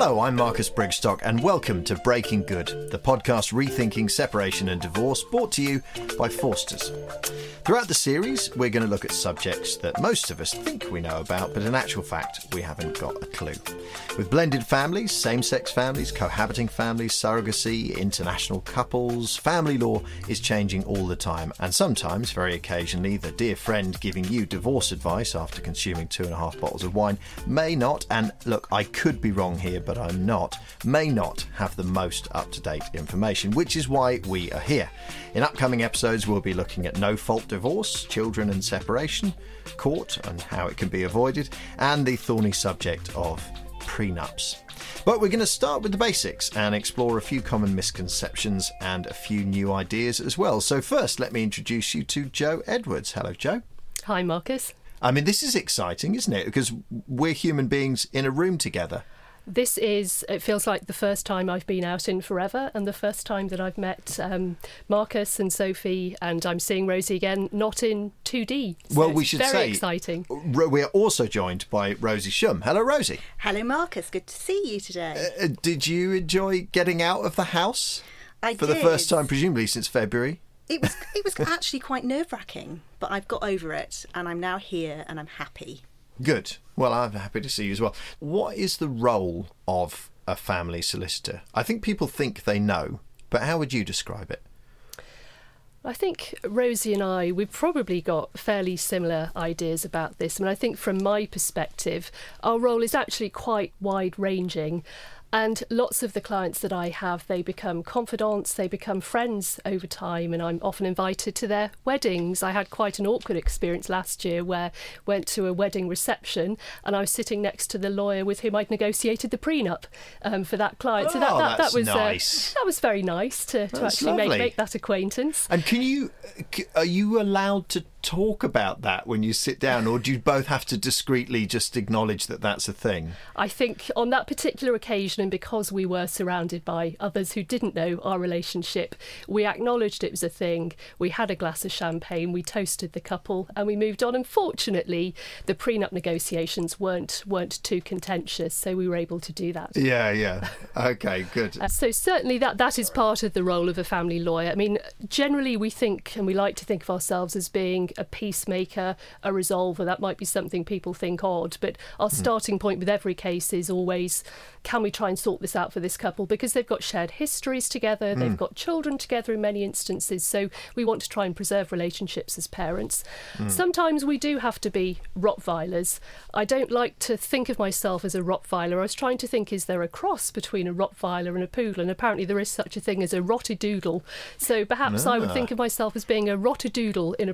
Hello, I'm Marcus Brigstocke, and welcome to Breaking Good, the podcast rethinking separation and divorce brought to you by Forsters. Throughout the series, we're going to look at subjects that most of us think we know about, but in actual fact, we haven't got a clue. With blended families, same sex families, cohabiting families, surrogacy, international couples, family law is changing all the time, and sometimes, very occasionally, the dear friend giving you divorce advice after consuming two and a half bottles of wine may not, and look, I could be wrong here, but I'm not, may not have the most up to date information, which is why we are here. In upcoming episodes, we'll be looking at no fault divorce, children and separation, court and how it can be avoided, and the thorny subject of prenups. But we're going to start with the basics and explore a few common misconceptions and a few new ideas as well. So, first, let me introduce you to Joe Edwards. Hello, Joe. Hi, Marcus. I mean, this is exciting, isn't it? Because we're human beings in a room together. This is, it feels like the first time I've been out in forever and the first time that I've met um, Marcus and Sophie, and I'm seeing Rosie again, not in 2D. So well, we should very say exciting. We're also joined by Rosie Schumm. Hello, Rosie. Hello, Marcus. Good to see you today. Uh, did you enjoy getting out of the house I for did. the first time, presumably since February? It was it was actually quite nerve wracking, but I've got over it, and I'm now here, and I'm happy. Good. Well, I'm happy to see you as well. What is the role of a family solicitor? I think people think they know, but how would you describe it? I think Rosie and I, we've probably got fairly similar ideas about this. I mean, I think from my perspective, our role is actually quite wide ranging. And lots of the clients that I have, they become confidants, they become friends over time, and I'm often invited to their weddings. I had quite an awkward experience last year where I went to a wedding reception and I was sitting next to the lawyer with whom I'd negotiated the prenup um, for that client. so that, Oh, that, that's that was nice. uh, that was very nice to, to That's actually make, make that acquaintance. And can you, are you allowed to talk about that when you sit down, or do you both have to discreetly just acknowledge that that's a thing? I think on that particular occasion, and because we were surrounded by others who didn't know our relationship, we acknowledged it was a thing. We had a glass of champagne, we toasted the couple, and we moved on. Unfortunately, fortunately, the prenup negotiations weren't weren't too contentious, so we were able to do that. Yeah, yeah. Okay, good. Uh, So certainly that that is part of the role of a family lawyer. I mean, generally we think and we like to think of ourselves as being a peacemaker, a resolver. That might be something people think odd, but our hmm. starting point with every case is always can we try and sort this out for this couple because they've got shared histories together, they've hmm. got children together in many instances. So we want to try and preserve relationships as parents. Hmm. Sometimes we do have to be Rottweilers. I don't like to think of myself as a Rottweiler. I was trying to think is there a cross between a Rottweiler and a poodle? And apparently there is such a thing as a Rottidoodle. So perhaps I would Ah. think of myself as being a Rottidoodle in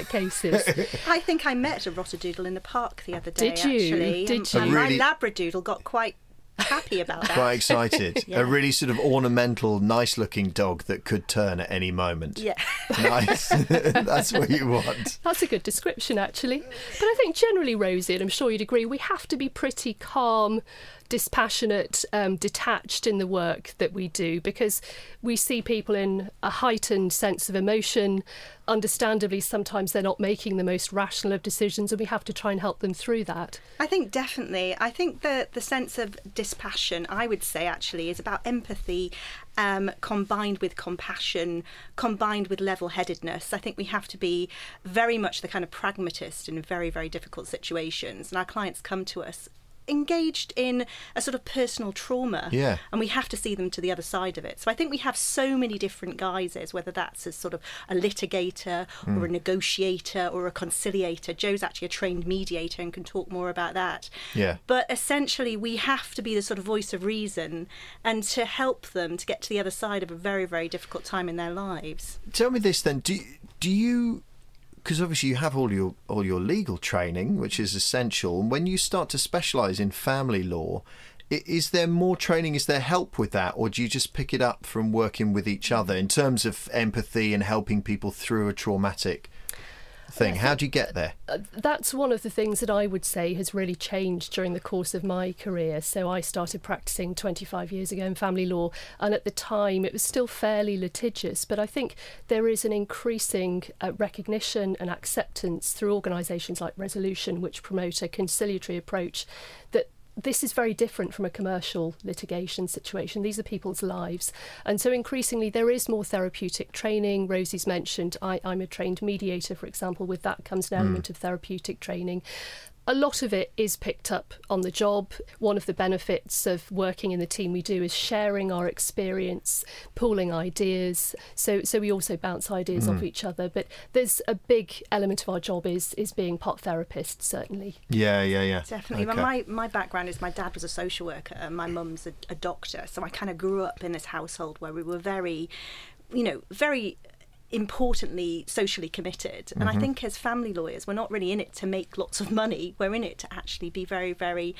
appropriate cases. I think I met a Rotterdoodle in the park the other day. Did you? Actually, Did and, you? and Really- my Labradoodle got quite happy about that. Quite excited. Yeah. A really sort of ornamental, nice looking dog that could turn at any moment. Yeah. Nice. That's what you want. That's a good description, actually. But I think generally, Rosie, and I'm sure you'd agree, we have to be pretty calm, dispassionate, um, detached in the work that we do because we see people in a heightened sense of emotion. Understandably, sometimes they're not making the most rational of decisions, and we have to try and help them through that. I think definitely. I think the the sense of dispassion, I would say, actually, is about empathy um, combined with compassion, combined with level-headedness. I think we have to be very much the kind of pragmatist in very very difficult situations, and our clients come to us engaged in a sort of personal trauma Yeah. and we have to see them to the other side of it so i think we have so many different guises whether that's as sort of a litigator hmm. or a negotiator or a conciliator joe's actually a trained mediator and can talk more about that Yeah. but essentially we have to be the sort of voice of reason and to help them to get to the other side of a very very difficult time in their lives Tell me this then. Do do you? Because obviously you have all your all your legal training, which is essential. And when you start to specialise in family law, is there more training? Is there help with that, or do you just pick it up from working with each other in terms of empathy and helping people through a traumatic thing? How do you get there? Uh, that's one of the things that I would say has really changed during the course of my career. So I started practicing 25 years ago in family law, and at the time it was still fairly litigious. But I think there is an increasing uh, recognition and acceptance through organisations like Resolution, which promote a conciliatory approach, that this is very different from a commercial litigation situation. These are people's lives. And so increasingly there is more therapeutic training. Rosie's mentioned I, am a trained mediator, for example. With that comes an element mm. of therapeutic training a lot of it is picked up on the job. One of the benefits of working in the team we do is sharing our experience, pooling ideas. So so we also bounce ideas mm. off each other. But there's a big element of our job is is being part therapist, certainly. Yeah, yeah, yeah. Definitely. Okay. My my background is my dad was a social worker and my mum's a, a doctor. So I kind of grew up in this household where we were very you know, very importantly socially committed. And mm-hmm. i think as family lawyers we're not really in it to make lots of money. We're in it to actually be very very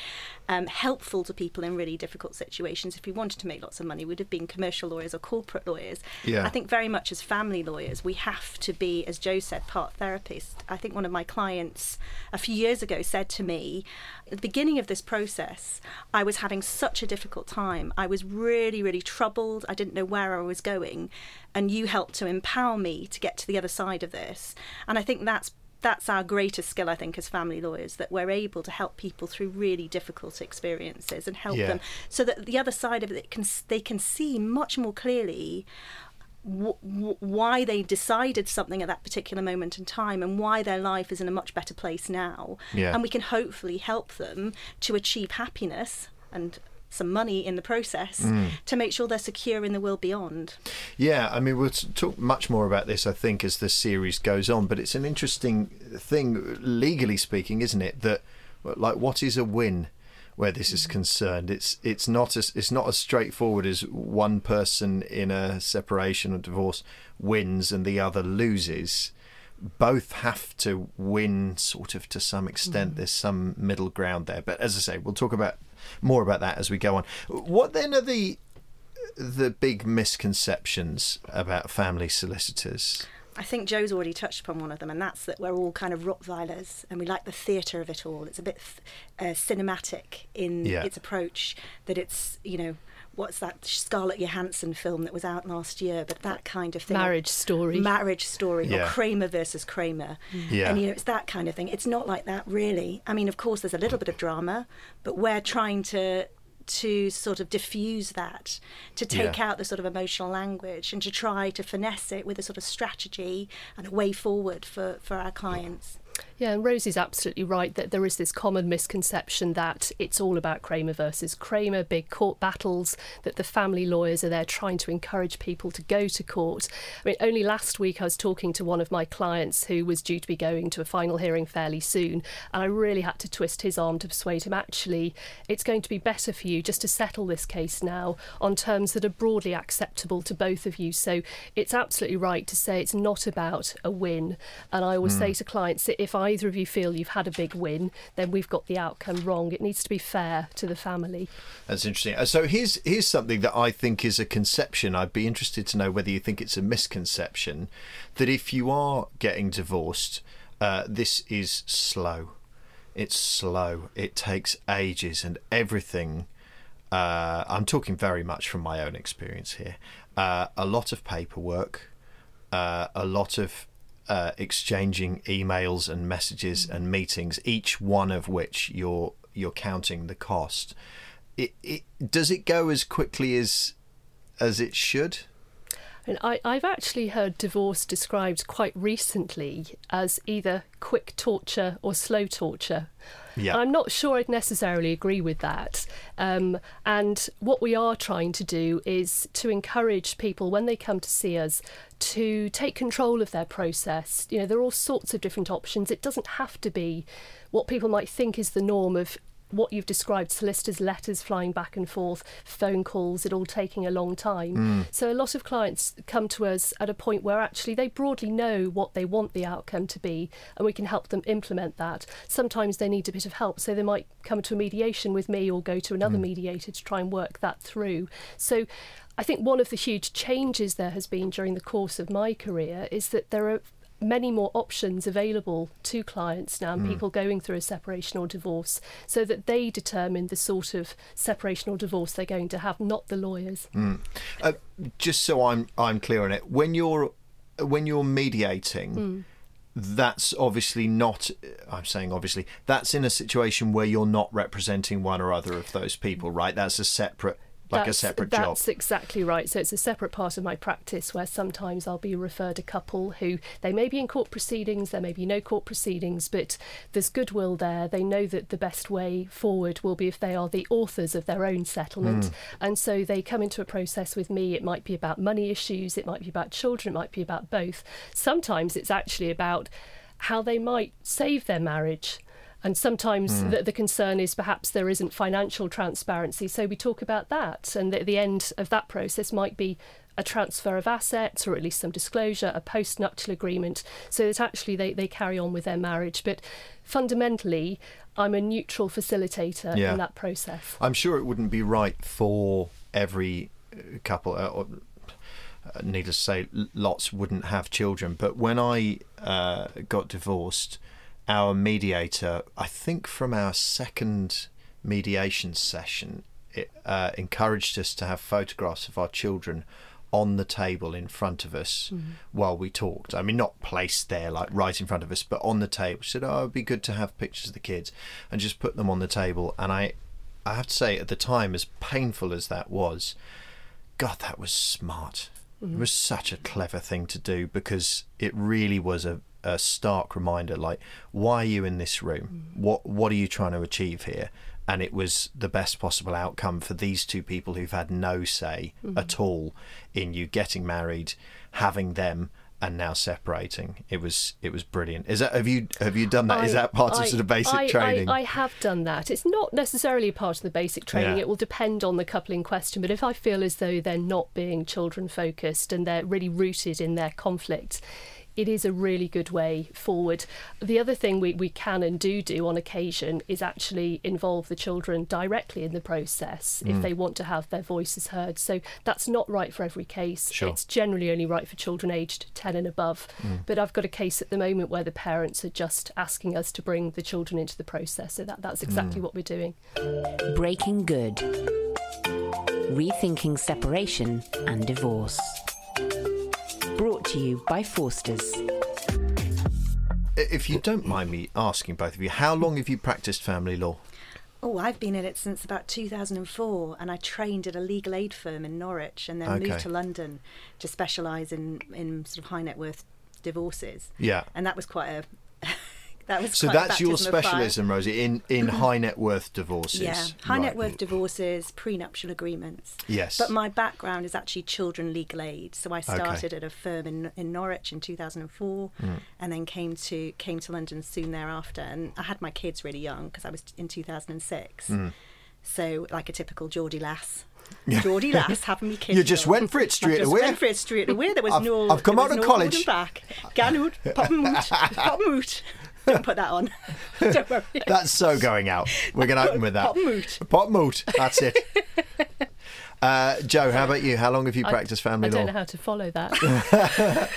um, helpful to people in really difficult situations. If we wanted to make lots of money we'd have been commercial lawyers or corporate lawyers. Yeah. i think very much as family lawyers we have to be as joe said part therapist. I think one of my clients a few years ago said to me at the beginning of this process i was having such a difficult time. I was really really troubled. I didn't know where i was going and you helped to empower me to get to the other side of this. And I think that's that's our greatest skill, I think, as family lawyers, that we're able to help people through really difficult experiences and help yeah. them so that the other side of it can they can see much more clearly w- w- why they decided something at that particular moment in time and why their life is in a much better place now. Yeah. And we can hopefully help them to achieve happiness and some money in the process mm. to make sure they're secure in the world beyond. Yeah, I mean, we'll talk much more about this, I think, as the series goes on, but it's an interesting thing, legally speaking, isn't it? That, like, what is a win? Where this is mm. concerned, it's it's not as it's not as straightforward as one person in a separation or divorce wins and the other loses both have to win sort of to some extent. Mm. There's some middle ground there. But as I say, we'll talk about more about that as we go on. What then are the the big misconceptions about family solicitors? I think Joe's already touched upon one of them, and that's that we're all kind of Rottweilers and we like the theatre of it all. It's a bit uh, cinematic in yeah. its approach, that it's, you know, what's that Scarlett Johansson film that was out last year? But that kind of thing. Marriage story. Marriage story, yeah. or Kramer versus Kramer. Yeah. And you know, it's that kind of thing. It's not like that really. I mean, of course, there's a little bit of drama, but we're trying to to sort of diffuse that, to take yeah. out the sort of emotional language and to try to finesse it with a sort of strategy and a way forward for, for our clients. Yeah, and Rosie's absolutely right that there is this common misconception that it's all about Kramer versus Kramer, big court battles, that the family lawyers are there trying to encourage people to go to court. I mean, only last week I was talking to one of my clients who was due to be going to a final hearing fairly soon, and I really had to twist his arm to persuade him actually, it's going to be better for you just to settle this case now on terms that are broadly acceptable to both of you. So it's absolutely right to say it's not about a win. And I always mm. say to clients that if I either of you feel you've had a big win, then we've got the outcome wrong. It needs to be fair to the family. That's interesting. Uh, so here's here's something that I think is a conception. I'd be interested to know whether you think it's a misconception that if you are getting divorced, uh, this is slow. It's slow. It takes ages, and everything. Uh, I'm talking very much from my own experience here. Uh, a lot of paperwork, uh, a lot of uh, exchanging emails and messages and meetings, each one of which you're you're counting the cost. It, it does it go as quickly as as it should? And I, I've actually heard divorce described quite recently as either quick torture or slow torture. Yeah. I'm not sure I'd necessarily agree with that. Um, and what we are trying to do is to encourage people when they come to see us to take control of their process. You know, there are all sorts of different options. It doesn't have to be what people might think is the norm of what you've described solicitors' letters flying back and forth, phone calls, it all taking a long time. Mm. So a lot of clients come to us at a point where actually they broadly know what they want the outcome to be, and we can help them implement that. Sometimes they need a bit of help, so they might come to a mediation with me or go to another mm. mediator to try and work that through. So I think one of the huge changes there has been during the course of my career is that there are many more options available to clients now and mm. people going through a separation or divorce so that they determine the sort of separation or divorce they're going to have not the lawyers mm. uh, just so i'm i'm clear on it when you're when you're mediating mm. that's obviously not i'm saying obviously that's in a situation where you're not representing one or other of those people right that's a separate like that's, a separate that's job That's exactly right. So it's a separate part of my practice where sometimes I'll be referred a couple who they may be in court proceedings, there may be no court proceedings, but there's goodwill there. They know that the best way forward will be if they are the authors of their own settlement. Mm. And so they come into a process with me. It might be about money issues, it might be about children, it might be about both. Sometimes it's actually about how they might save their marriage. And sometimes Hmm. the, the concern is perhaps there isn't financial transparency. So we talk about that. And at the end of that process might be a transfer of assets or at least some disclosure, a post nuptial agreement, so that actually they, they carry on with their marriage. But fundamentally, I'm a neutral facilitator Yeah. in that process. i'm sure it wouldn't be right for every uh, couple uh, or, uh, needless to say lots wouldn't have children but when i uh, got divorced our mediator i think from our second mediation session it uh, encouraged us to have photographs of our children on the table in front of us while we talked. I mean, not placed there like right in front of us, but on the table. She said, "Oh, it'd be good to have pictures of the kids," and just put them on the table. And I, I have to say, at the time, as painful as that was, God, that was smart. It was such a clever thing to do because it really was a, a stark reminder. Like, why are you in this room? Mm. What What are you trying to achieve here? And it was the best possible outcome for these two people who've had no say mm-hmm. at all in you getting married, having them, and now separating. It was it was brilliant. Is that have you have you done that? Is I- that part of I- sort of basic I- training? I, have done that. It's not necessarily a part of the basic training. Yeah. It will depend on the couple in question. But if I feel as though they're not being children focused and they're really rooted in their conflict, it is a really good way forward. The other thing we, we can and do do on occasion is actually involve the children directly in the process Mm. if they want to have their voices heard. So that's not right for every case. Sure. It's generally only right for children aged 10 and above. Mm. But I've got a case at the moment where the parents are just asking us to bring the children into the process. So that, that's Mm. exactly what we're doing. Breaking Good. Rethinking Separation and Divorce. Brought to you by Forsters. if you don't mind me asking both of you, how long have you practiced family law? Oh, I've been in it since about 2004, and I trained at a legal aid firm in Norwich, and then Okay. moved to London to specialise in in sort of high net worth divorces. Yeah. and that was quite a that was So that's your baptism of fire. specialism, Rosie, in in high net worth divorces. Yeah, high net worth divorces, prenuptial agreements. Yes. But my background is actually children legal aid. So I started at a firm in, in Norwich in 2004, Hmm. and then came to came to London soon thereafter. And I had my kids really young because I was in 2006. Hmm. So like a typical Geordie lass. Geordie lass having me kids. You just went for it straight away. went for it straight away. There was I've- no. I've come out of no college. back. Ganwood, pop and moot, pop and moot. Don't put that on. Don't worry. That's so going out. We're going to open with that. Pop moot. Pop moot. That's it. Uh, Joe, how about you? How long have you I- practiced family I don't know how to follow that.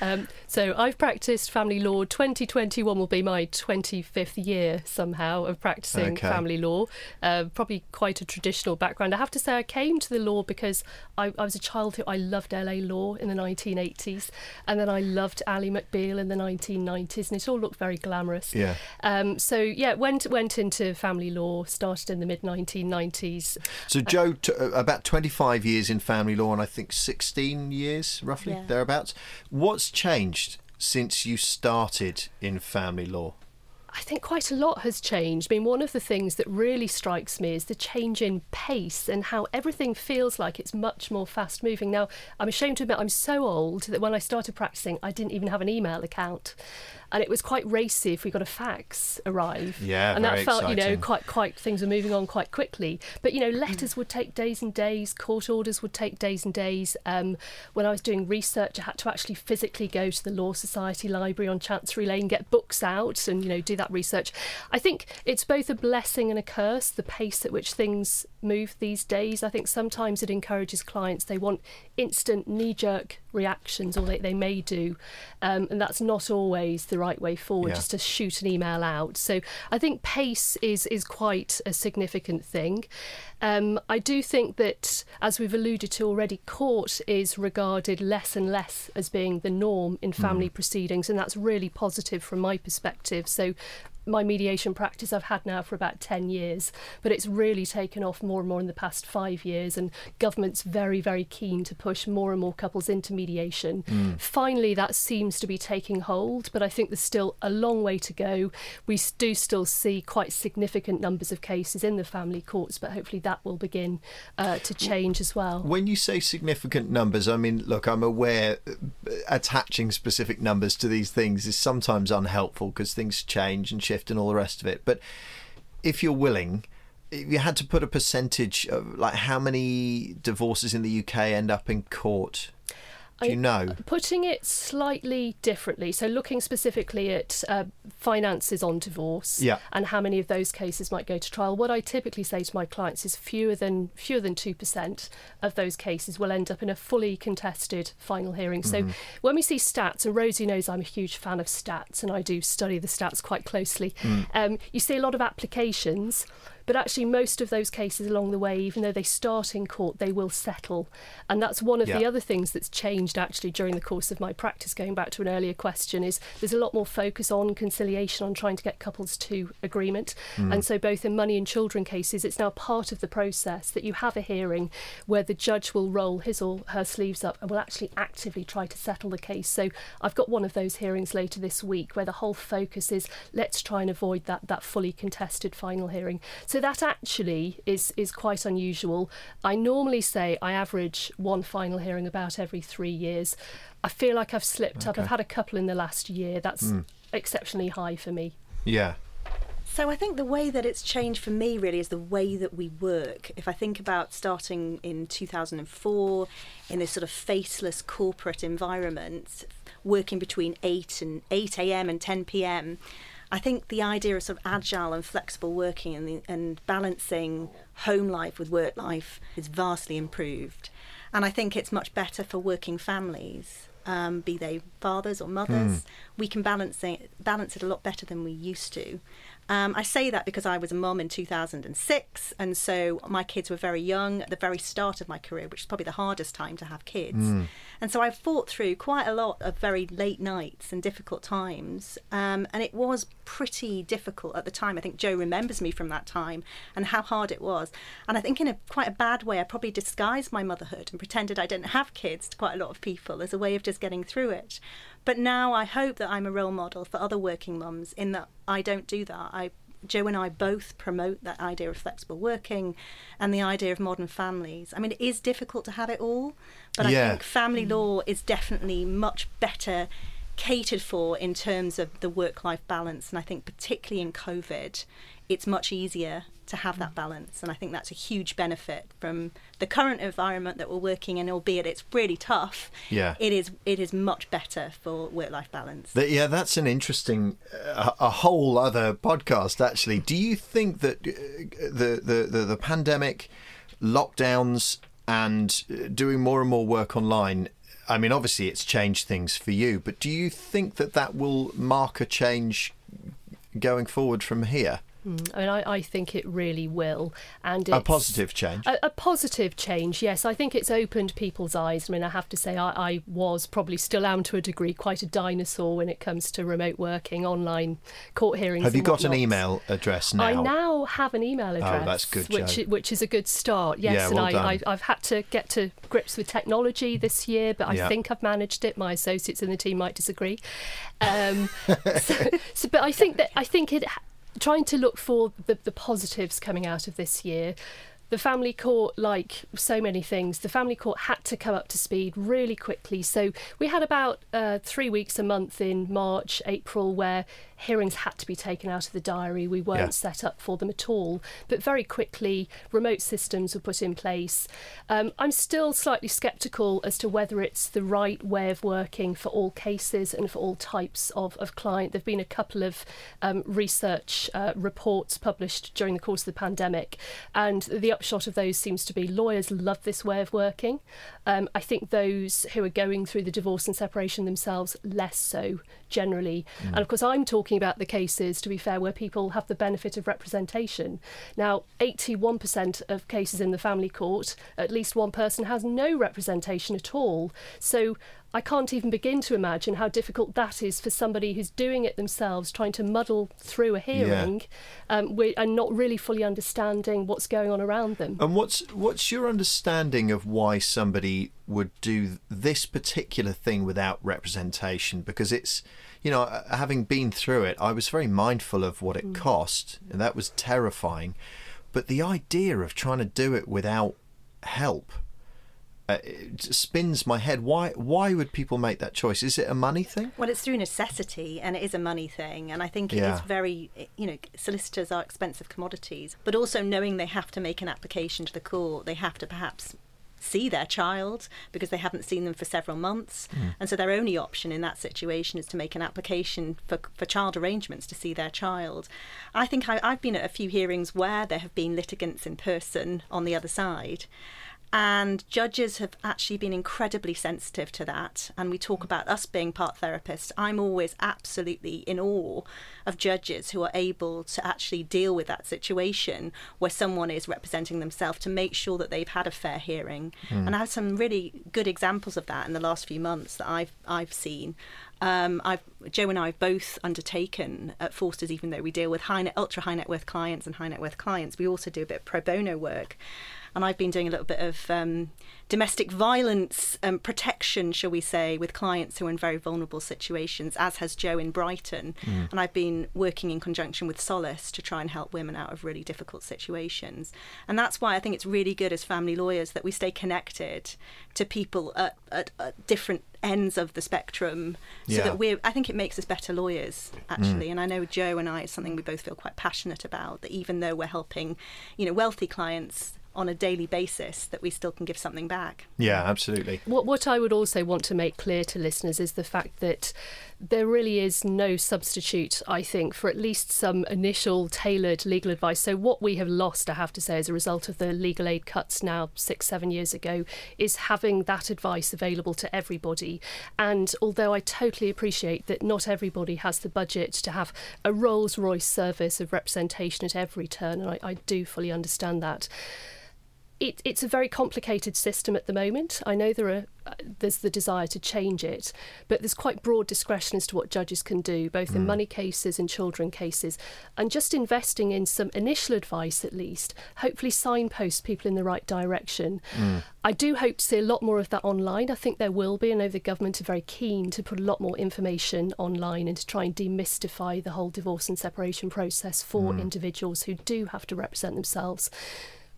um, so I've practiced family law. 2021 will be my 25th year somehow of practicing Okay. family law. Uh, probably quite a traditional background. I have to say I came to the law because I, I was a child who I loved LA law in the 1980s, and then I loved Ally McBeal in the 1990s, and it all looked very glamorous. Yeah. Um, so yeah, went went into family law. Started in the mid 1990s. So Joe, t- uh, about 25 years in family law and I think 16 years roughly Yeah. thereabouts. What's changed since you started in family law? I think quite a lot has changed. I mean, one of the things that really strikes me is the change in pace and how everything feels like it's much more fast moving. Now, I'm ashamed to admit I'm so old that when I started practicing, I didn't even have an email account. And it was quite racy if we got a fax arrive. Yeah, and that felt, you know, quite quite things were moving on quite quickly. But you know, letters would take days and days. Court orders would take days and days. Um, when I was doing research, I had to actually physically go to the Law Society library on Chancery Lane, get books out, and you know, do that research. I think it's both a blessing and a curse. The pace at which things move these days. I think sometimes it encourages clients. They want instant knee-jerk reactions, or they, they may do, um, and that's not always the right way forward, Yeah. just to shoot an email out. So I think pace is is quite a significant thing. Um, I do think that, as we've alluded to already, court is regarded less and less as being the norm in family proceedings, and that's really positive from my perspective. So my mediation practice I've had now for about 10 years, but it's really taken off more and more in the past five years, and government's very, very keen to push more and more couples into mediation. Finally, that seems to be taking hold, but I think there's still a long way to go. We do still see quite significant numbers of cases in the family courts, but hopefully that will begin uh, to change as well. When you say significant numbers, I mean, look, I'm aware uh, attaching specific numbers to these things is sometimes unhelpful because things change and shift and all the rest of it. But if you're willing, if you had to put a percentage of like how many divorces in the UK end up in court, do you I- know? Putting it slightly differently, so looking specifically at uh, finances on divorce Yeah. and how many of those cases might go to trial, what I typically say to my clients is fewer than fewer than two percent of those cases will end up in a fully contested final hearing. So when we see stats, and Rosie knows I'm a huge fan of stats, and I do study the stats quite closely. Um, you see a lot of applications. But actually, most of those cases along the way, even though they start in court, they will settle. And that's one of the other things that's changed actually during the course of my practice, going back to an earlier question, is there's a lot more focus on conciliation, on trying to get couples to agreement. Mm. And so, both in money and children cases, it's now part of the process that you have a hearing where the judge will roll his or her sleeves up and will actually actively try to settle the case. So, I've got one of those hearings later this week where the whole focus is let's try and avoid that, that fully contested final hearing. So, that actually is, is quite unusual. I normally say I average one final hearing about every three years. I feel like I've slipped up. I've had a couple in the last year. That's hmm. exceptionally high for me. Yeah. So I think the way that it's changed for me really is the way that we work. If I think about starting in 2004 in this sort of faceless corporate environment, working between 8 and 8 a.m. and 10 p.m., I think the idea of sort of agile and flexible working and, the, and balancing home life with work life is vastly improved. And I think it's much better for working families, um, be they fathers or mothers. We can balance it, balance it a lot better than we used to. Um, I say that because I was a mum in 2006, and so my kids were very young at the very start of my career, which is probably the hardest time to have kids. And so I fought through quite a lot of very late nights and difficult times, um, and it was pretty difficult at the time. I think Joe remembers me from that time and how hard it was. And I think in a quite a bad way, I probably disguised my motherhood and pretended I didn't have kids to quite a lot of people as a way of just getting through it. But now I hope that I'm a role model for other working mums in that I don't do that. I Joe and I both promote that idea of flexible working and the idea of modern families. I mean, it is difficult to have it all, but Yeah. I think family law is definitely much better catered for in terms of the work life balance. And I think, particularly in COVID, it's much easier to have that balance. And I think that's a huge benefit from the current environment that we're working in, albeit it's really tough. Yeah. It is, it is much better for work life balance. Yeah, that's an interesting, uh, a whole other podcast. Actually, do you think that uh, the the the, the pandemic, lockdowns, and uh, doing more and more work online? I mean, obviously, it's changed things for you, but do you think that that will mark a change going forward from here? I mean, I, I think it really will, and A positive change. A, a positive change, yes. I think it's opened people's eyes. I mean, I have to say, I, I was probably still am to a degree quite a dinosaur when it comes to remote working, online court hearings. Have you got an email address now? I now have an email address, Oh, that's good, which which is a good start. Yes, Yeah, and well I, done. I I've had to get to grips with technology this year, but I Yeah. think I've managed it. My associates in the team might disagree, um, so, so, but I think that I think it trying to look for the, the positives coming out of this year. The family court, like so many things, the family court had to come up to speed really quickly. So we had about uh, three weeks a month in March, April, where hearings had to be taken out of the diary. We weren't Yeah. set up for them at all. But very quickly, remote systems were put in place. Um, I'm still slightly sceptical as to whether it's the right way of working for all cases and for all types of, of client. There have been a couple of um, research uh, reports published during the course of the pandemic, and the upshot of those seems to be lawyers love this way of working. Um, I think those who are going through the divorce and separation themselves less so generally. Mm. And of course, I'm talking about the cases, to be fair, where people have the benefit of representation. Now, 81% of cases in the family court, at least one person has no representation at all. So I can't even begin to imagine how difficult that is for somebody who's doing it themselves, trying to muddle through a hearing um, and not really fully understanding what's going on around them. And what's what's your understanding of why somebody would do this particular thing without representation? Because it's, you know, uh, having been through it, I was very mindful of what it cost, and that was terrifying. But the idea of trying to do it without help uh, it spins my head. Why why would people make that choice? Is it a money thing? Well, it's through necessity and it is a money thing. And I think it is Yeah. very, you know, solicitors are expensive commodities. But also knowing they have to make an application to the court, they have to perhaps see their child because they haven't seen them for several months. And so their only option in that situation is to make an application for, for child arrangements to see their child. I think I, I've been at a few hearings where there have been litigants in person on the other side. And judges have actually been incredibly sensitive to that. And we talk about us being part therapists. I'm always absolutely in awe of judges who are able to actually deal with that situation where someone is representing themselves to make sure that they've had a fair hearing. And I have some really good examples of that in the last few months that I've I've seen. Um, I've Joe and I have both undertaken at Forsters, even though we deal with high net, ultra high net worth clients and high net worth clients, we also do a bit of pro bono work and I've been doing a little bit of um, domestic violence um, protection, shall we say, with clients who are in very vulnerable situations, as has Joe in Brighton. And I've been working in conjunction with Solace to try and help women out of really difficult situations. And that's why I think it's really good as family lawyers that we stay connected to people at, at, at different ends of the spectrum so Yeah. that we're i think it makes us better lawyers actually and i know joe and i it's something we both feel quite passionate about that even though we're helping you know wealthy clients on a daily basis that we still can give something back Yeah, absolutely. What, what I would also want to make clear to listeners is the fact that there really is no substitute, I think, for at least some initial tailored legal advice. So, what we have lost, I have to say, as a result of the legal aid cuts now six, seven years ago, is having that advice available to everybody. And although I totally appreciate that not everybody has the budget to have a Rolls Royce service of representation at every turn, and I, I do fully understand that it, it's a very complicated system at the moment. I know there are uh, there's the desire to change it, but there's quite broad discretion as to what judges can do, both in mm. money cases and children cases, and just investing in some initial advice at least, hopefully signpost people in the right direction. Mm. I do hope to see a lot more of that online. I think there will be. I know the government are very keen to put a lot more information online and to try and demystify the whole divorce and separation process for mm. individuals who do have to represent themselves.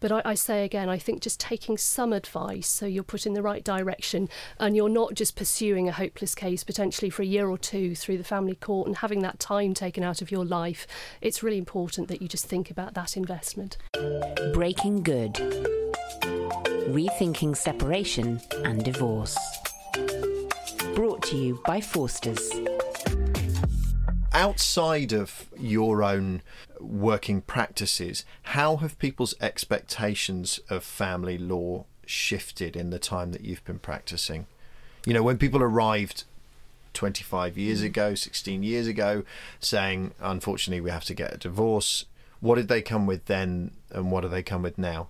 But I, I say again, I think just taking some advice so you're put in the right direction and you're not just pursuing a hopeless case potentially for a year or two through the family court and having that time taken out of your life. It's really important that you just think about that investment. Breaking Good. Rethinking Separation and Divorce. Brought to you by Forsters. outside of your own working practices, how have people's expectations of family law shifted in the time that you've been practicing? You know, when people arrived 25 years mm. ago, 16 years ago, saying, unfortunately, we have to get a divorce, what did they come with then and what do they come with now?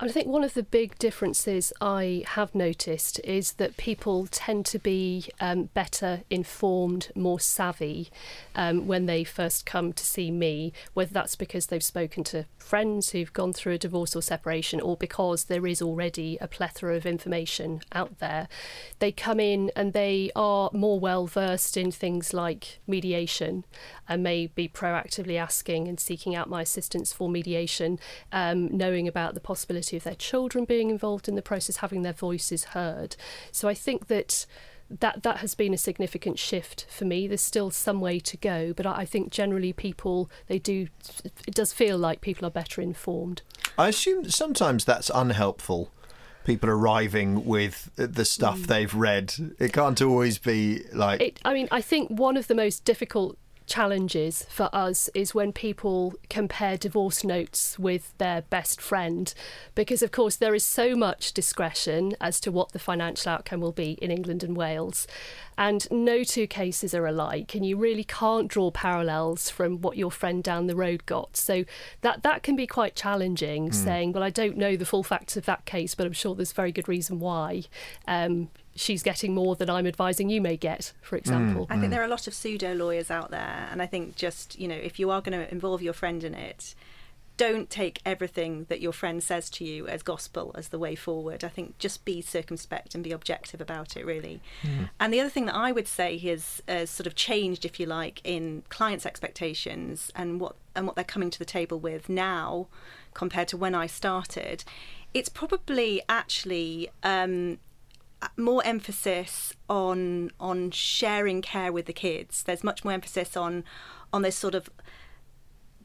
I think one of the big differences I have noticed is that people tend to be um, better informed, more savvy um, when they first come to see me, whether that's because they've spoken to friends who've gone through a divorce or separation or because there is already a plethora of information out there. They come in and they are more well versed in things like mediation and may be proactively asking and seeking out my assistance for mediation, um, knowing about the possibility of their children being involved in the process, having their voices heard. So I think that that that has been a significant shift for me. There's still some way to go, but I I think generally people they do. It does feel like people are better informed. I assume sometimes that's unhelpful. People arriving with the stuff mm. they've read. It can't always be like. It, I mean, I think one of the most difficult challenges for us is when people compare divorce notes with their best friend, because of course there is so much discretion as to what the financial outcome will be in England and Wales. And no two cases are alike, and you really can't draw parallels from what your friend down the road got. So that that can be quite challenging. Mm. Saying, "Well, I don't know the full facts of that case, but I'm sure there's very good reason why." Um, she's getting more than I'm advising you may get, for mm. example. Mm, I think there are a lot of pseudo lawyers out there, and I think just you know if you are going to involve your friend in it, don't take everything that your friend says to you as gospel as the way forward. I think just be circumspect and be objective about it, really. Mm. And the other thing that I would say has uh, sort of changed, if you like, in clients' expectations and what and what they're coming to the table with now compared to when I started, it's probably actually um, more emphasis on on sharing care with the kids. There's much more emphasis on on this sort of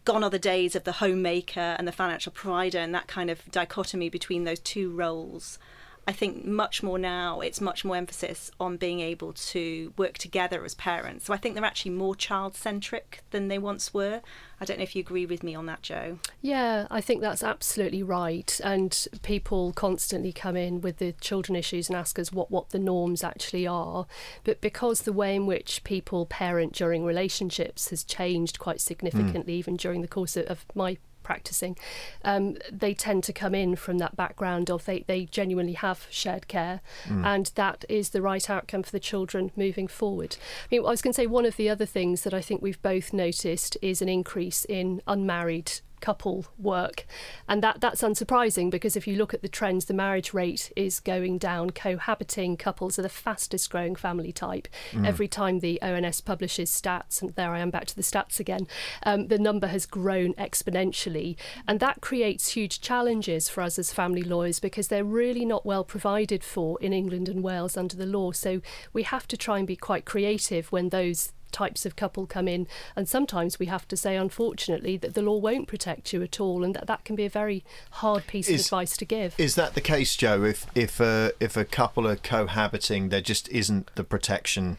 gone are the days of the homemaker and the financial provider and that kind of dichotomy between those two roles. I think much more now, it's much more emphasis on being able to work together as parents. So I think they're actually more child centric than they once were. I don't know if you agree with me on that, Joe. Yeah, I think that's absolutely right. And people constantly come in with the children issues and ask us what, what the norms actually are. But because the way in which people parent during relationships has changed quite significantly, mm. even during the course of, of my practicing, um, they tend to come in from that background of they, they genuinely have shared care, mm. and that is the right outcome for the children moving forward. I mean, I was going to say one of the other things that I think we've both noticed is an increase in unmarried couple work. And that, that's unsurprising because if you look at the trends, the marriage rate is going down. Cohabiting couples are the fastest growing family type. Mm. Every time the ONS publishes stats, and there I am back to the stats again, um, the number has grown exponentially. And that creates huge challenges for us as family lawyers because they're really not well provided for in England and Wales under the law. So we have to try and be quite creative when those types of couple come in. And sometimes we have to say, unfortunately, that the law won't protect you at all, and that that can be a very hard piece is, of advice to give. Is that the case, Joe? If if a if a couple are cohabiting, there just isn't the protection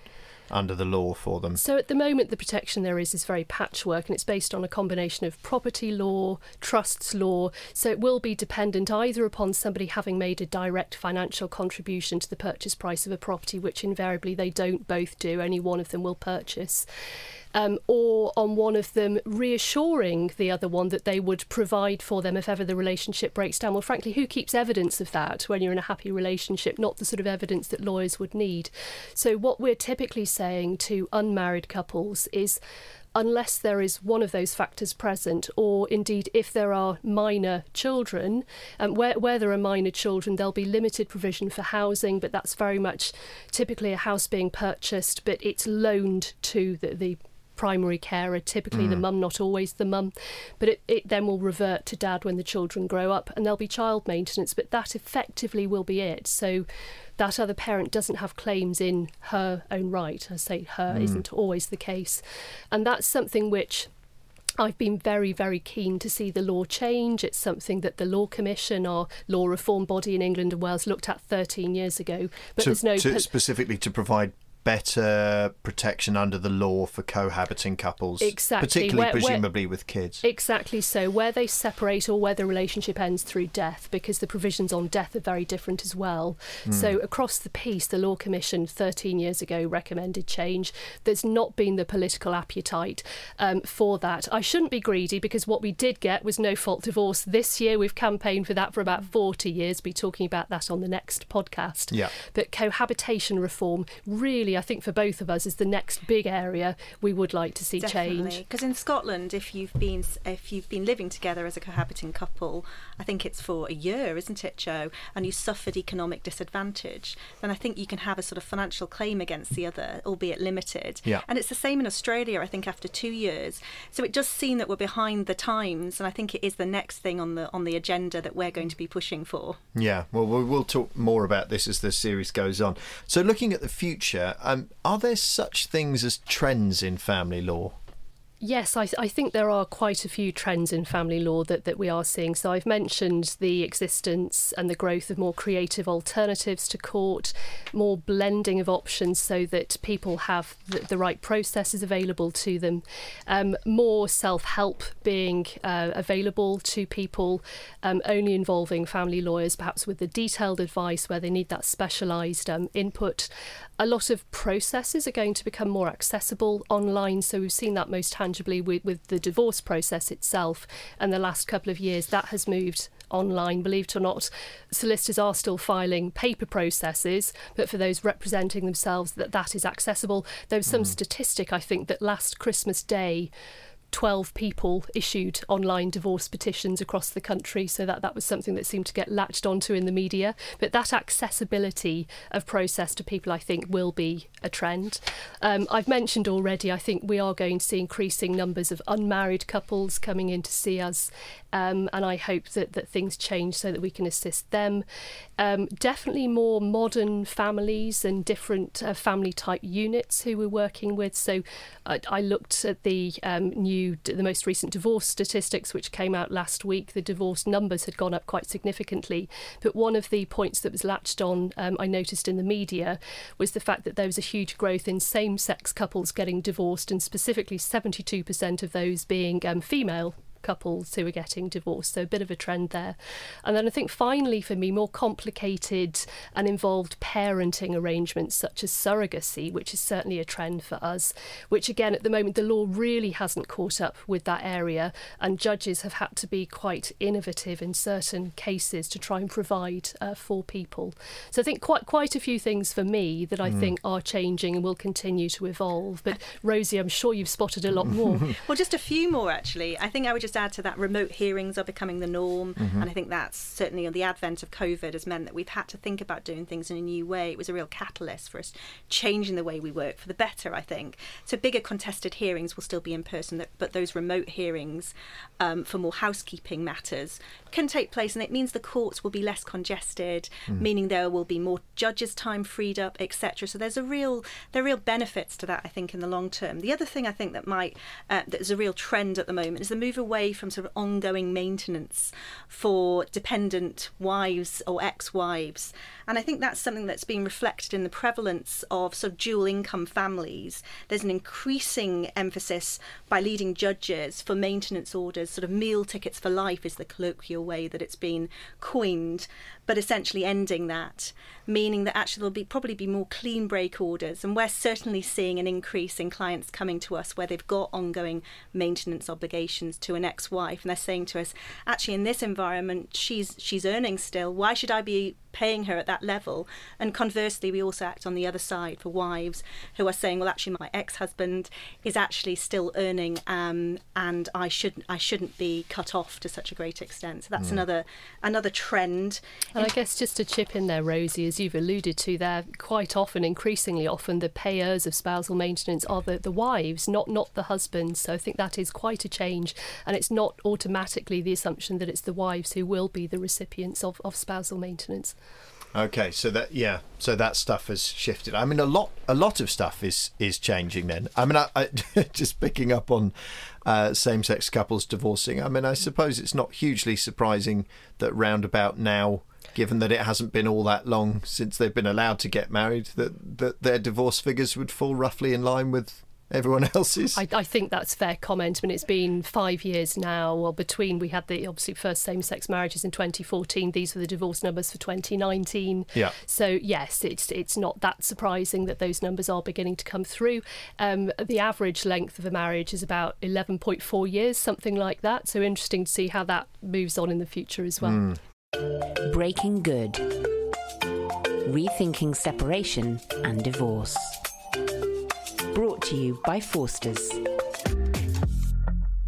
under the law for them? So at the moment, the protection there is is very patchwork, and it's based on a combination of property law, trusts law. So it will be dependent either upon somebody having made a direct financial contribution to the purchase price of a property, which invariably they don't both do. Only one of them will purchase um, or on one of them reassuring the other one that they would provide for them if ever the relationship breaks down. Well, frankly, who keeps evidence of that when you're in a happy relationship? Not the sort of evidence that lawyers would need. So, what we're typically saying to unmarried couples is unless there is one of those factors present, or indeed if there are minor children, um, where, where there are minor children, there'll be limited provision for housing, but that's very much typically a house being purchased, but it's loaned to the, the primary carer, typically mm. the mum, not always the mum. But it, it then will revert to dad when the children grow up and there'll be child maintenance, but that effectively will be it. So that other parent doesn't have claims in her own right. I say her mm. isn't always the case. And that's something which I've been very, very keen to see the law change. It's something that the Law Commission, our law reform body in England and Wales, looked at 13 years ago. But to, there's no to, specifically to provide better protection under the law for cohabiting couples, exactly. particularly where, presumably where, with kids. Exactly so, where they separate or where the relationship ends through death, because the provisions on death are very different as well. Mm. So across the piece, the Law Commission 13 years ago recommended change. There's not been the political appetite um, for that. I shouldn't be greedy because what we did get was no fault divorce this year. We've campaigned for that for about 40 years. We'll Be talking about that on the next podcast. Yeah. But cohabitation reform really I think for both of us is the next big area we would like to see Definitely. change. Because in Scotland, if you've been if you've been living together as a cohabiting couple, I think it's for a year, isn't it, Joe? And you suffered economic disadvantage, then I think you can have a sort of financial claim against the other, albeit limited. Yeah. And it's the same in Australia, I think, after two years. So it does seem that we're behind the times, and I think it is the next thing on the on the agenda that we're going to be pushing for. Yeah. Well, we'll talk more about this as the series goes on. So looking at the future, um, are there such things as trends in family law? Yes, I, I, think there are quite a few trends in family law that, that we are seeing. So I've mentioned the existence and the growth of more creative alternatives to court, more blending of options so that people have the, the right processes available to them, um, more self help being uh, available to people, um, only involving family lawyers, perhaps with the detailed advice where they need that specialised um, input. A lot of processes are going to become more accessible online. So we've seen that most tangibly with, with the divorce process itself. And the last couple of years, that has moved online. Believe it or not, solicitors are still filing paper processes, but for those representing themselves, that that is accessible. There was some mm. statistic, I think, that last Christmas Day, 12 people issued online divorce petitions across the country. So that, that was something that seemed to get latched onto in the media. But that accessibility of process to people, I think, will be a trend. Um, I've mentioned already, I think we are going to see increasing numbers of unmarried couples coming in to see us. Um, and I hope that, that things change so that we can assist them. Um, definitely more modern families and different uh, family type units who we're working with. So I, I looked at the um, the most recent divorce statistics, which came out last week, the divorce numbers had gone up quite significantly. But one of the points that was latched on, um, I noticed in the media, was the fact that there was a huge growth in same sex couples getting divorced, and specifically 72% of those being um, female couples who are getting divorced. So a bit of a trend there. And then I think finally for me, more complicated and involved parenting arrangements such as surrogacy, which is certainly a trend for us, which again at the moment the law really hasn't caught up with that area and judges have had to be quite innovative in certain cases to try and provide uh, for people. So I think quite quite a few things for me that I mm. think are changing and will continue to evolve. But Rosie, I'm sure you've spotted a lot more. well, just a few more actually. I think I would just just add to that, remote hearings are becoming the norm, mm-hmm. and I think that's certainly on the advent of COVID has meant that we've had to think about doing things in a new way. It was a real catalyst for us changing the way we work for the better, I think. So bigger contested hearings will still be in person, but those remote hearings um, for more housekeeping matters can take place, and it means the courts will be less congested, mm. meaning there will be more judges' time freed up, etc. So there's a real there are real benefits to that, I think, in the long term. The other thing I think that might uh, that is a real trend at the moment is the move away away from sort of ongoing maintenance for dependent wives or ex wives. And I think that's something that's been reflected in the prevalence of sort of dual income families. There's an increasing emphasis by leading judges for maintenance orders, sort of meal tickets for life is the colloquial way that it's been coined, but essentially ending that, meaning that actually there'll be probably be more clean break orders. And we're certainly seeing an increase in clients coming to us where they've got ongoing maintenance obligations to an ex-wife, and they're saying to us, actually in this environment, she's she's earning still. Why should I be paying her at that level. And conversely, we also act on the other side for wives who are saying, well, actually, my ex-husband is actually still earning, um, and I shouldn't I shouldn't be cut off to such a great extent. So that's mm. another another trend. And I guess just to chip in there, Rosie, as you've alluded to, there quite often, increasingly often, the payers of spousal maintenance are the, the wives, not not the husbands. So I think that is quite a change, and it's not automatically the assumption that it's the wives who will be the recipients of, of spousal maintenance. Okay, so that yeah, so that stuff has shifted. I mean, a lot, a lot of stuff is is changing. Then, I mean, I, I just picking up on uh, same-sex couples divorcing. I mean, I suppose it's not hugely surprising that roundabout now, given that it hasn't been all that long since they've been allowed to get married, that that their divorce figures would fall roughly in line with everyone else's. I, I, think that's fair comment. I mean, it's been five years now. Well, between we had the obviously first same-sex marriages in 2014. These were the divorce numbers for 2019. Yeah. So yes, it's it's not that surprising that those numbers are beginning to come through. Um, the average length of a marriage is about 11.4 years, something like that. So interesting to see how that moves on in the future as well. Mm. Breaking Good. Rethinking separation and divorce brought to you by Forsters.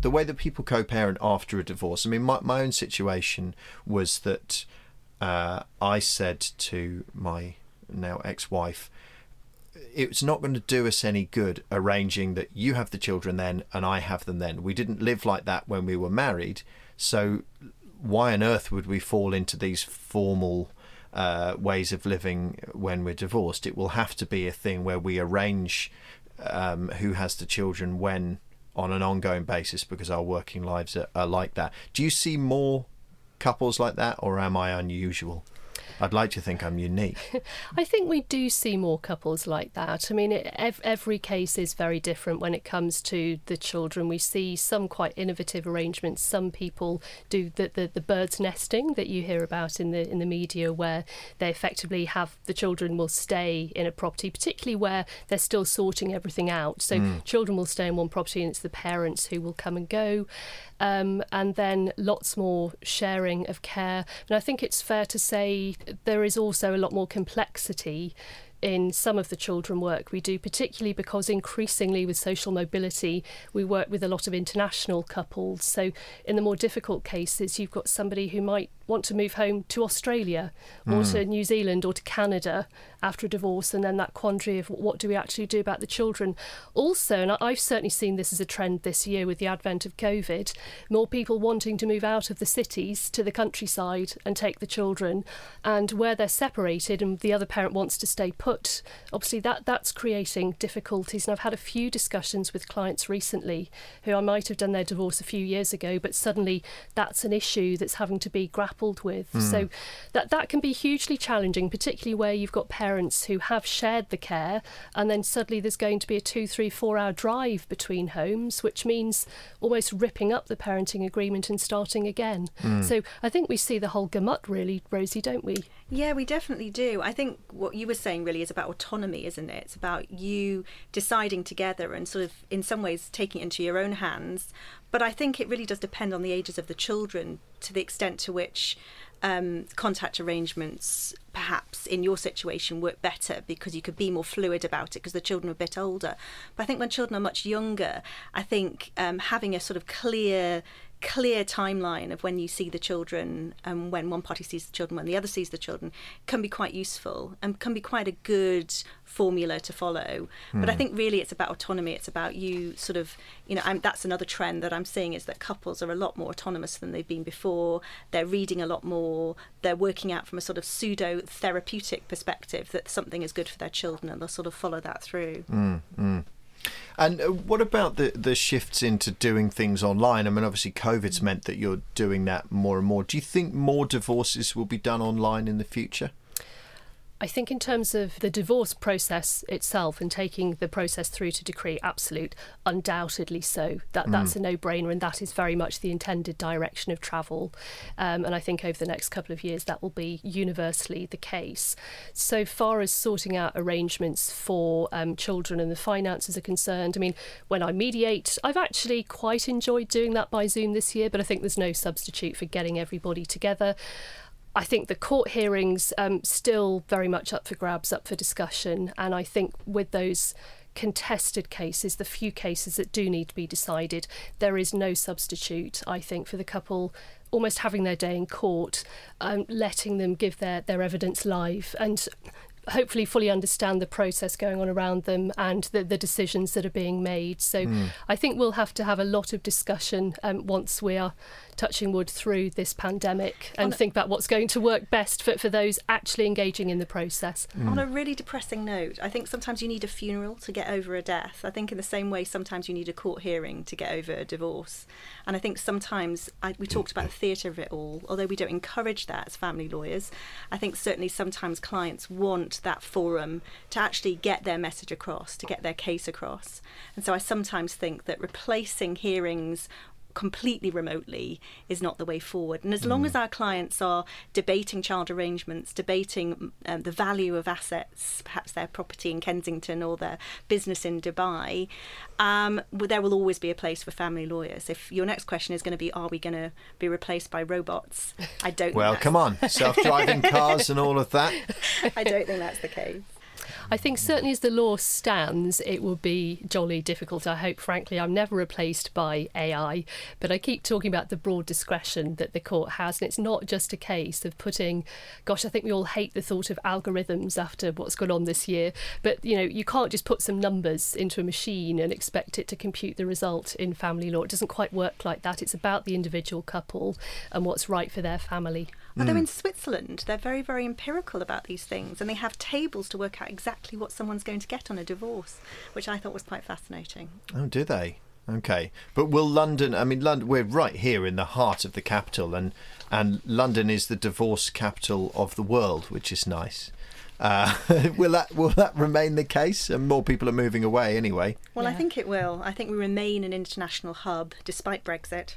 The way that people co parent after a divorce, I mean, my, my own situation was that uh, I said to my now ex wife, it's not going to do us any good arranging that you have the children then and I have them then. We didn't live like that when we were married, so why on earth would we fall into these formal uh, ways of living when we're divorced? It will have to be a thing where we arrange um, who has the children when on an ongoing basis because our working lives are, are like that. Do you see more couples like that, or am I unusual? I'd like to think I'm unique. I think we do see more couples like that. I mean, it, ev- every case is very different when it comes to the children. We see some quite innovative arrangements. Some people do the, the, the birds nesting that you hear about in the in the media, where they effectively have the children will stay in a property, particularly where they're still sorting everything out. So Mm. children will stay in one property, and it's the parents who will come and go. Um, and then lots more sharing of care. And I think it's fair to say there is also a lot more complexity in some of the children work we do, particularly because increasingly with social mobility, we work with a lot of international couples. So, in the more difficult cases, you've got somebody who might want to move home to Australia or hmm. to New Zealand or to Canada after a divorce, and then that quandary of what do we actually do about the children. Also, and I've certainly seen this as a trend this year with the advent of COVID, more people wanting to move out of the cities to the countryside and take the children, and where they're separated and the other parent wants to stay put. Obviously, that that's creating difficulties, and I've had a few discussions with clients recently who I might have done their divorce a few years ago, but suddenly that's an issue that's having to be grappled with. Hmm. So that that can be hugely challenging, particularly where you've got parents who have shared the care, and then suddenly there's going to be a two, three, four hour drive between homes, which means almost ripping up the parenting agreement and starting again. Hmm. So I think we see the whole gamut, really, Rosie, don't we? Yeah, we definitely do. I think what you were saying really is about autonomy, isn't it? It's about you deciding together and sort of, in some ways, taking it into your own hands. But I think it really does depend on the ages of the children to the extent to which um, contact arrangements, perhaps in your situation, work better because you could be more fluid about it because the children are a bit older. But I think when children are much younger, I think um, having a sort of clear clear timeline of when you see the children and when one party sees the children when the other sees the children can be quite useful and can be quite a good formula to follow. But i hmm. think really it's about autonomy. It's about you sort of you know I'm, that's another trend that i'm seeing is that couples are a lot more autonomous than they've been before. They're reading a lot more. They're working out from a sort of pseudo therapeutic perspective that something is good for their children and they'll sort of follow that through hmm, hmm. And uh, what about the the shifts into doing things online? I mean, obviously, COVID's meant that you're doing that more and more. Do you think more divorces will be done online in the future? I think in terms of the divorce process itself and taking the process through to decree, absolute, undoubtedly so. That that's a no-brainer, and that is very much the intended direction of travel. Um, and I think over the next couple of years that will be universally the case. So far as sorting out arrangements for um, children and the finances are concerned, I mean, when I mediate, I've actually quite enjoyed doing that by Zoom this year, but I think there's no substitute for getting everybody together. I think the court hearings um, still very much up for grabs, up for discussion, and I think with those contested cases, the few cases that do need to be decided, there is no substitute. I think for the couple almost having their day in court, um, letting them give their their evidence live and. Hopefully, fully understand the process going on around them and the, the decisions that are being made. So, I think we'll have to have a lot of discussion um, once we are touching wood through this pandemic and think about what's going to work best for, for those actually engaging in the process. Mm. On a really depressing note, I think sometimes you need a funeral to get over a death. I think in the same way, sometimes you need a court hearing to get over a divorce. And I think sometimes I, we talked about the theatre of it all. Although we don't encourage that as family lawyers, I think certainly sometimes clients want that forum to actually get their message across, to get their case across. And so I sometimes think that replacing hearings completely remotely is not the way forward. And as long as our clients are debating child arrangements, debating um, the value of assets, perhaps their property in Kensington or their business in Dubai, um, there will always be a place for family lawyers. If your next question is going to be, are we going to be replaced by robots? I don't. Well, come on, self-driving cars and all of that. I don't think that's the case. I think certainly as the law stands, it will be jolly difficult. I hope, frankly, I'm never replaced by AI, but I keep talking about the broad discretion that the court has, and it's not just a case of putting, gosh, I think we all hate the thought of algorithms after what's gone on this year, but you know, you can't just put some numbers into a machine and expect it to compute the result in family law. It doesn't quite work like that. It's about the individual couple and what's right for their family. Although in Switzerland, they're very, very empirical about these things, and they have tables to work out exactly what someone's going to get on a divorce, which I thought was quite fascinating. Oh, do they? Okay, but will London? I mean, London. We're right here in the heart of the capital, and and London is the divorce capital of the world, which is nice. Uh, will that will that remain the case? And more people are moving away anyway. Well, I think it will. I think we remain an international hub despite Brexit.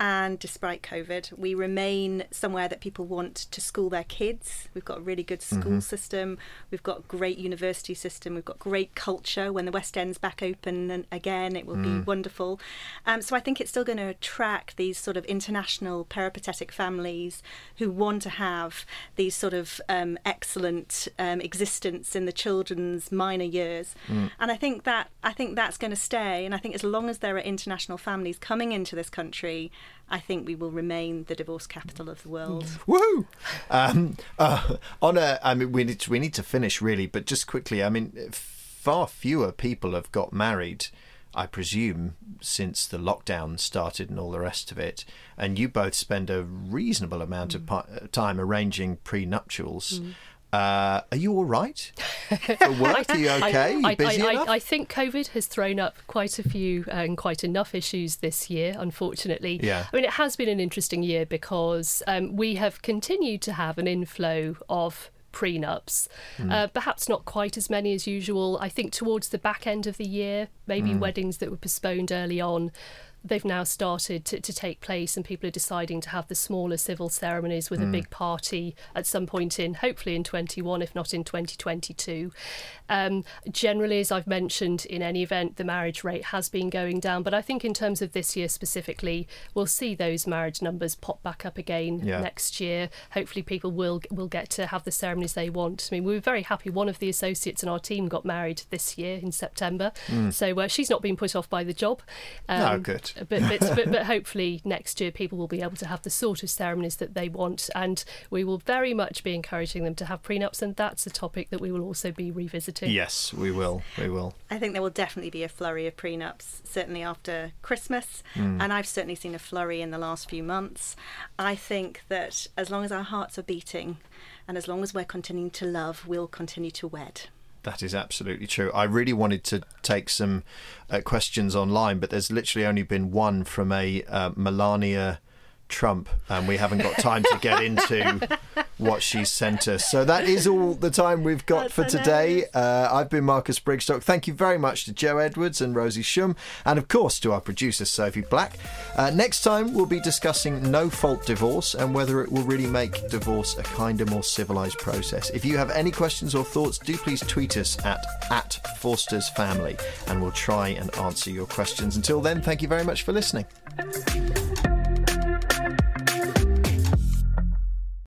And despite COVID, we remain somewhere that people want to school their kids. We've got a really good school Mm-hmm. system. We've got great university system. We've got great culture. When the West End's back open and again, it will Mm. be wonderful. Um, so I think it's still going to attract these sort of international peripatetic families who want to have these sort of um, excellent um, existence in the children's minor years. Mm. And I think that I think that's going to stay. And I think as long as there are international families coming into this country, I think we will remain the divorce capital of the world. Woohoo! Um, uh, on a, I mean, we need to, we need to finish really, but just quickly, I mean, far fewer people have got married. I presume since the lockdown started and all the rest of it, and you both spend a reasonable amount of pi- time arranging prenuptials. Uh, are you all right for work? Are you okay? Are you I, busy I, enough? I, I think COVID has thrown up quite a few and quite enough issues this year, unfortunately. Yeah. I mean, it has been an interesting year because um, we have continued to have an inflow of prenups, Hmm. uh, perhaps not quite as many as usual. I think towards the back end of the year, maybe Hmm. weddings that were postponed early on. They've now started to, to take place, and people are deciding to have the smaller civil ceremonies with a big party at some point in, hopefully in 21, if not in 2022. Um, generally, as I've mentioned, in any event, the marriage rate has been going down, but I think in terms of this year specifically, we'll see those marriage numbers pop back up again Yeah. next year. Hopefully, people will will get to have the ceremonies they want. I mean, we were very happy. One of the associates in our team got married this year in September, so uh, she's not been put off by the job. Um, Oh, good. But but, but but hopefully next year people will be able to have the sort of ceremonies that they want, and we will very much be encouraging them to have prenups, and that's a topic that we will also be revisiting. yes, we will. We will. I think there will definitely be a flurry of prenups, certainly after Christmas, hmm. and I've certainly seen a flurry in the last few months. I think that as long as our hearts are beating and as long as we're continuing to love, we'll continue to wed. That is absolutely true. I really wanted to take some uh, questions online, but there's literally only been one from a uh, Melania Trump, and we haven't got time to get into what she sent us. So that is all the time we've got That's for today. Uh, I've been Marcus Brigstocke. Thank you very much to Joe Edwards and Rosie Schumm, and of course to our producer Sophie Black. Uh, next time we'll be discussing no fault divorce and whether it will really make divorce a kinder, more civilised process. If you have any questions or thoughts, do please tweet us at at Forster's Family, and we'll try and answer your questions. Until then, thank you very much for listening.